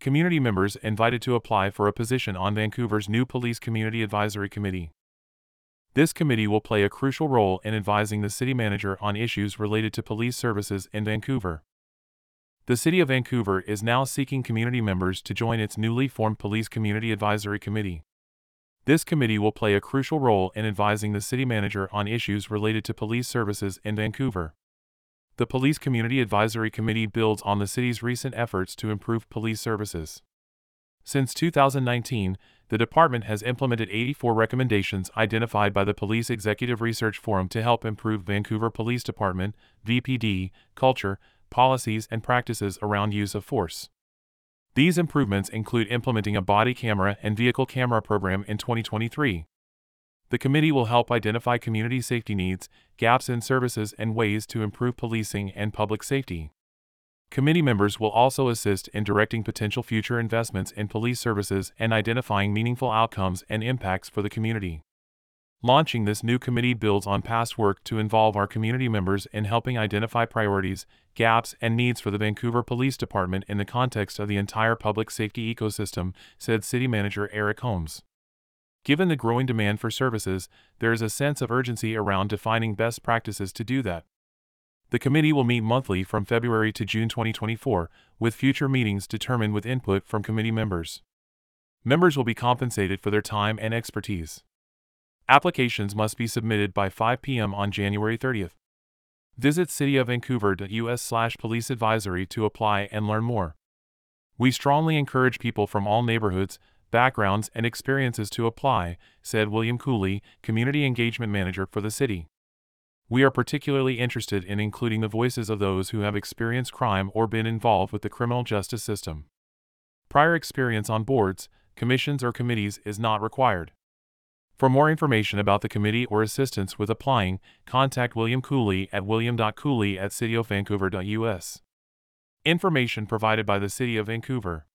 Community members invited to apply for a position on Vancouver's new Police Community Advisory Committee. This committee will play a crucial role in advising the city manager on issues related to police services in Vancouver. The City of Vancouver is now seeking community members to join its newly formed Police Community Advisory Committee. This committee will play a crucial role in advising the city manager on issues related to police services in Vancouver. The Police Community Advisory Committee builds on the city's recent efforts to improve police services. Since 2019, the department has implemented 84 recommendations identified by the Police Executive Research Forum to help improve Vancouver Police Department, VPD, culture, policies, and practices around use of force. These improvements include implementing a body camera and vehicle camera program in 2023. The committee will help identify community safety needs, gaps in services, and ways to improve policing and public safety. Committee members will also assist in directing potential future investments in police services and identifying meaningful outcomes and impacts for the community. Launching this new committee builds on past work to involve our community members in helping identify priorities, gaps, and needs for the Vancouver Police Department in the context of the entire public safety ecosystem, said City Manager Eric Holmes. Given the growing demand for services, there is a sense of urgency around defining best practices to do that. The committee will meet monthly from February to June 2024, with future meetings determined with input from committee members. Members will be compensated for their time and expertise. Applications must be submitted by 5 p.m. on January 30th. Visit cityofvancouver.us slash police advisory to apply and learn more. We strongly encourage people from all neighborhoods, backgrounds, and experiences to apply, said William Cooley, Community Engagement Manager for the city. We are particularly interested in including the voices of those who have experienced crime or been involved with the criminal justice system. Prior experience on boards, commissions, or committees is not required. For more information about the committee or assistance with applying, contact William Cooley at william.cooley at cityofvancouver.us. Information provided by the City of Vancouver.